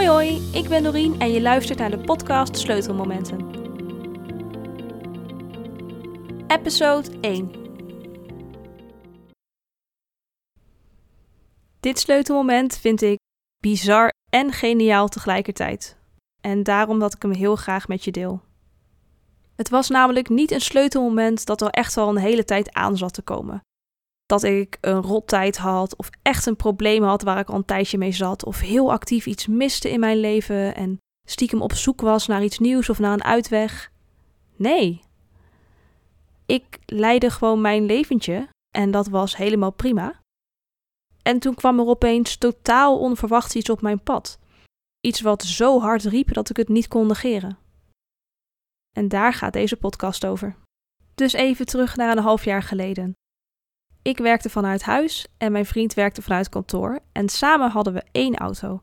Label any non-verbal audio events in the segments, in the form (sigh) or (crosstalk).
Hoi hoi, ik ben Doreen en je luistert naar de podcast Sleutelmomenten. Episode 1 Dit sleutelmoment vind ik bizar en geniaal tegelijkertijd. En daarom dat ik hem heel graag met je deel. Het was namelijk niet een sleutelmoment dat er echt al een hele tijd aan zat te komen dat ik een rottijd had of echt een probleem had waar ik al een tijdje mee zat of heel actief iets miste in mijn leven en stiekem op zoek was naar iets nieuws of naar een uitweg. Nee. Ik leidde gewoon mijn leventje en dat was helemaal prima. En toen kwam er opeens totaal onverwachts iets op mijn pad. Iets wat zo hard riep dat ik het niet kon negeren. En daar gaat deze podcast over. Dus even terug naar een half jaar geleden. Ik werkte vanuit huis en mijn vriend werkte vanuit kantoor en samen hadden we één auto.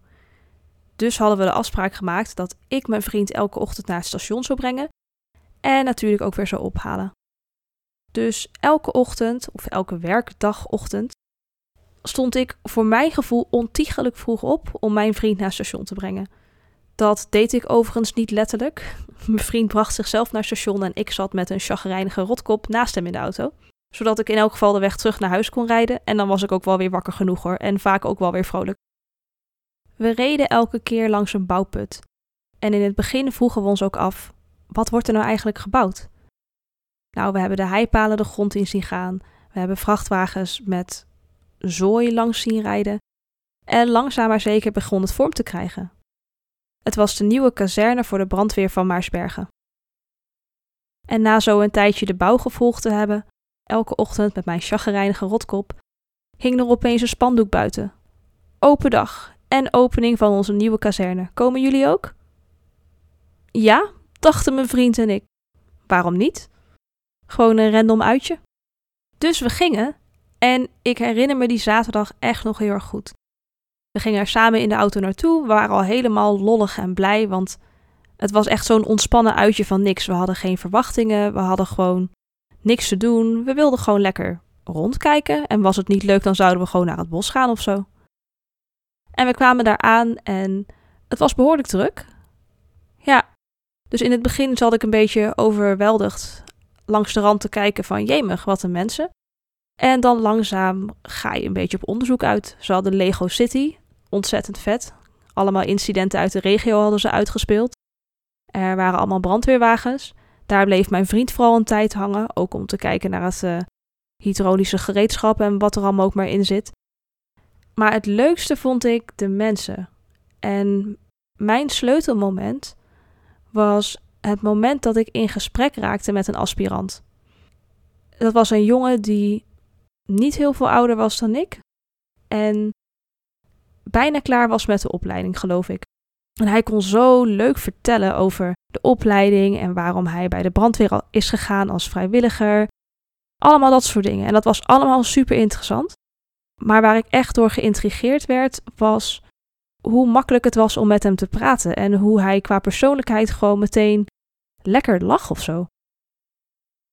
Dus hadden we de afspraak gemaakt dat ik mijn vriend elke ochtend naar het station zou brengen en natuurlijk ook weer zou ophalen. Dus elke ochtend, of elke werkdagochtend, stond ik voor mijn gevoel ontiegelijk vroeg op om mijn vriend naar het station te brengen. Dat deed ik overigens niet letterlijk. (laughs) Mijn vriend bracht zichzelf naar het station en ik zat met een chagrijnige rotkop naast hem in de auto zodat ik in elk geval de weg terug naar huis kon rijden en dan was ik ook wel weer wakker genoeg hoor en vaak ook wel weer vrolijk. We reden elke keer langs een bouwput. En in het begin vroegen we ons ook af: wat wordt er nou eigenlijk gebouwd? Nou, we hebben de heipalen de grond in zien gaan. We hebben vrachtwagens met zooi langs zien rijden. En langzaam maar zeker begon het vorm te krijgen. Het was de nieuwe kazerne voor de brandweer van Maarsbergen. En na zo een tijdje de bouw gevolgd te hebben, elke ochtend met mijn chagrijnige rotkop, hing er opeens een spandoek buiten. Open dag en opening van onze nieuwe kazerne. Komen jullie ook? Ja, dachten mijn vriend en ik. Waarom niet? Gewoon een random uitje. Dus we gingen en ik herinner me die zaterdag echt nog heel erg goed. We gingen er samen in de auto naartoe, we waren al helemaal lollig en blij, want het was echt zo'n ontspannen uitje van niks. We hadden geen verwachtingen, we hadden gewoon niks te doen. We wilden gewoon lekker rondkijken. En was het niet leuk, dan zouden we gewoon naar het bos gaan of zo. En we kwamen daar aan en het was behoorlijk druk. Ja, dus in het begin zat ik een beetje overweldigd langs de rand te kijken van jemig, wat een mensen. En dan langzaam ga je een beetje op onderzoek uit. Ze hadden Lego City, ontzettend vet. Allemaal incidenten uit de regio hadden ze uitgespeeld. Er waren allemaal brandweerwagens. Daar bleef mijn vriend vooral een tijd hangen, ook om te kijken naar het uh, hydraulische gereedschap en wat er allemaal ook maar in zit. Maar het leukste vond ik de mensen. En mijn sleutelmoment was het moment dat ik in gesprek raakte met een aspirant. Dat was een jongen die niet heel veel ouder was dan ik en bijna klaar was met de opleiding, geloof ik. En hij kon zo leuk vertellen over de opleiding en waarom hij bij de brandweer is gegaan als vrijwilliger. Allemaal dat soort dingen. En dat was allemaal super interessant. Maar waar ik echt door geïntrigeerd werd, was hoe makkelijk het was om met hem te praten. En hoe hij qua persoonlijkheid gewoon meteen lekker lag of zo.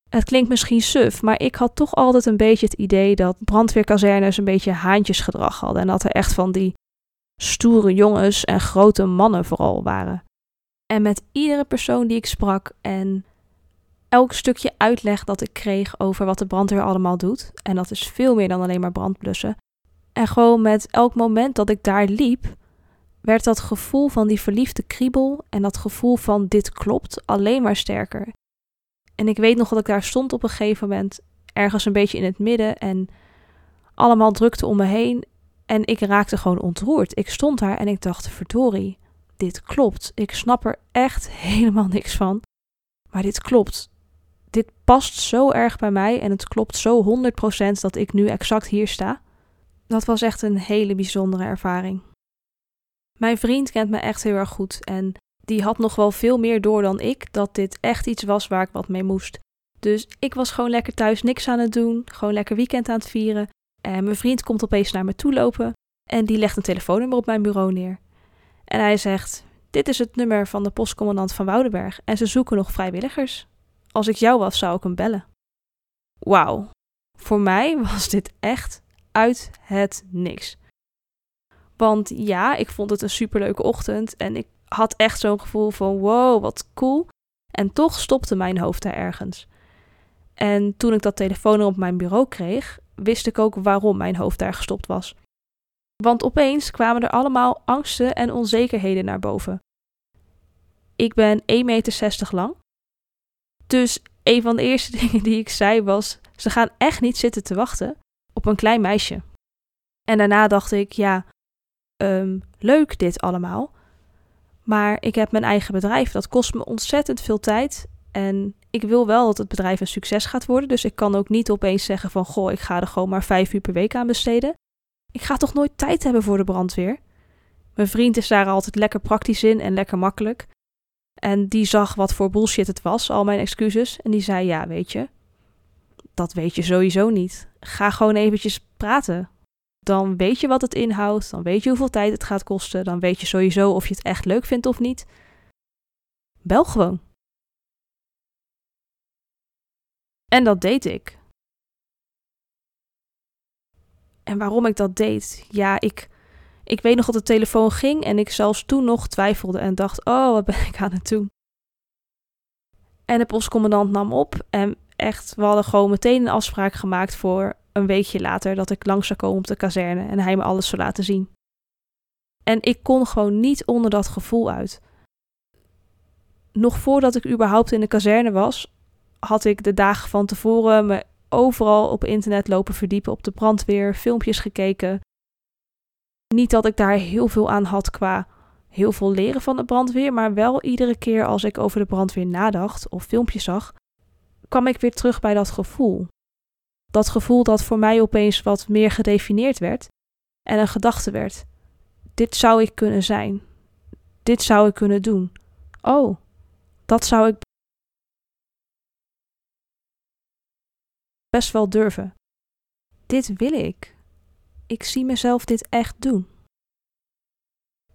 Het klinkt misschien suf, maar ik had toch altijd een beetje het idee dat brandweerkazernes een beetje haantjesgedrag hadden. En dat er echt van die stoere jongens en grote mannen vooral waren. En met iedere persoon die ik sprak en elk stukje uitleg dat ik kreeg over wat de brandweer allemaal doet, en dat is veel meer dan alleen maar brandblussen. En gewoon met elk moment dat ik daar liep, werd dat gevoel van die verliefde kriebel en dat gevoel van dit klopt alleen maar sterker. En ik weet nog dat ik daar stond op een gegeven moment, ergens een beetje in het midden en allemaal drukte om me heen en ik raakte gewoon ontroerd. Ik stond daar en ik dacht, verdorie, dit klopt. Ik snap er echt (laughs) helemaal niks van. Maar dit klopt. Dit past zo erg bij mij en het klopt zo 100% dat ik nu exact hier sta. Dat was echt een hele bijzondere ervaring. Mijn vriend kent me echt heel erg goed en die had nog wel veel meer door dan ik dat dit echt iets was waar ik wat mee moest. Dus ik was gewoon lekker thuis niks aan het doen, gewoon lekker weekend aan het vieren. En mijn vriend komt opeens naar me toe lopen en die legt een telefoonnummer op mijn bureau neer. En hij zegt: Dit is het nummer van de postcommandant van Woudenberg en ze zoeken nog vrijwilligers. Als ik jou was, zou ik hem bellen. Wauw, voor mij (laughs) was dit echt uit het niks. Want ja, ik vond het een superleuke ochtend en ik had echt zo'n gevoel van wow, wat cool. En toch stopte mijn hoofd daar ergens. En toen ik dat telefoon op mijn bureau kreeg, wist ik ook waarom mijn hoofd daar gestopt was. Want opeens kwamen er allemaal angsten en onzekerheden naar boven. Ik ben 1,60 meter lang. Dus een van de eerste (laughs) dingen die ik zei was: ze gaan echt niet zitten te wachten op een klein meisje. En daarna dacht ik: ja, um, leuk dit allemaal. Maar ik heb mijn eigen bedrijf. Dat kost me ontzettend veel tijd. En ik wil wel dat het bedrijf een succes gaat worden. Dus ik kan ook niet opeens zeggen van goh, ik ga er gewoon maar vijf uur per week aan besteden. Ik ga toch nooit tijd hebben voor de brandweer. Mijn vriend is daar altijd lekker praktisch in en lekker makkelijk. En die zag wat voor bullshit het was, al mijn excuses. En die zei: Ja, weet je, dat weet je sowieso niet. Ga gewoon eventjes praten. Dan weet je wat het inhoudt, dan weet je hoeveel tijd het gaat kosten, dan weet je sowieso of je het echt leuk vindt of niet. Bel gewoon. En dat deed ik. En waarom ik dat deed? Ja, ik, ik weet nog dat de telefoon ging en ik zelfs toen nog twijfelde en dacht: oh, wat ben (laughs) ik aan het doen? En de postcommandant nam op en echt, we hadden gewoon meteen een afspraak gemaakt voor een weekje later dat ik langs zou komen op de kazerne en hij me alles zou laten zien. En ik kon gewoon niet onder dat gevoel uit. Nog voordat ik überhaupt in de kazerne was, had ik de dagen van tevoren me overal op internet lopen verdiepen op de brandweer, filmpjes gekeken. Niet dat ik daar heel veel aan had qua heel veel leren van de brandweer, maar wel iedere keer als ik over de brandweer nadacht of filmpjes zag, kwam ik weer terug bij dat gevoel. Dat gevoel dat voor mij opeens wat meer gedefinieerd werd en een gedachte werd. Dit zou ik kunnen zijn. Dit zou ik kunnen doen. Oh, dat zou ik best wel durven. Dit wil ik. Ik zie mezelf dit echt doen.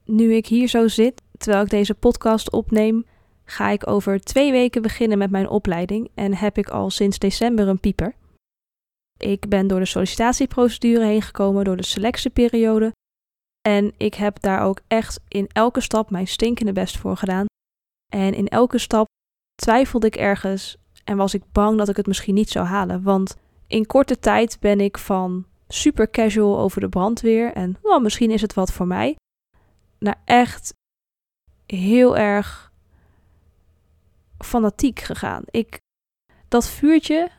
Nu ik hier zo zit, terwijl ik deze podcast opneem, ga ik over twee weken beginnen met mijn opleiding en heb ik al sinds december een pieper. Ik ben door de sollicitatieprocedure heen gekomen, door de selectieperiode. En ik heb daar ook echt in elke stap mijn stinkende best voor gedaan. En in elke stap twijfelde ik ergens en was ik bang dat ik het misschien niet zou halen. Want in korte tijd ben ik van super casual over de brandweer en well, misschien is het wat voor mij, naar echt heel erg fanatiek gegaan. Ik, dat vuurtje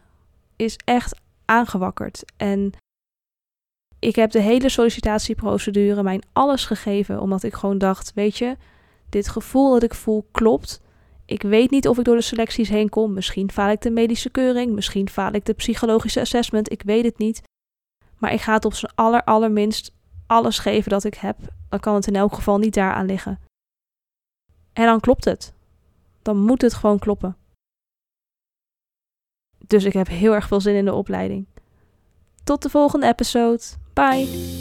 is echt aangewakkerd. En ik heb de hele sollicitatieprocedure mijn alles gegeven, omdat ik gewoon dacht: weet je, dit gevoel dat ik voel klopt. Ik weet niet of ik door de selecties heen kom. Misschien faal ik de medische keuring, misschien faal ik de psychologische assessment. Ik weet het niet. Maar ik ga het op zijn aller, allerminst alles geven dat ik heb. Dan kan het in elk geval niet daaraan liggen. En dan klopt het. Dan moet het gewoon kloppen. Dus ik heb heel erg veel zin in de opleiding. Tot de volgende episode. Bye!